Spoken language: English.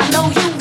I know you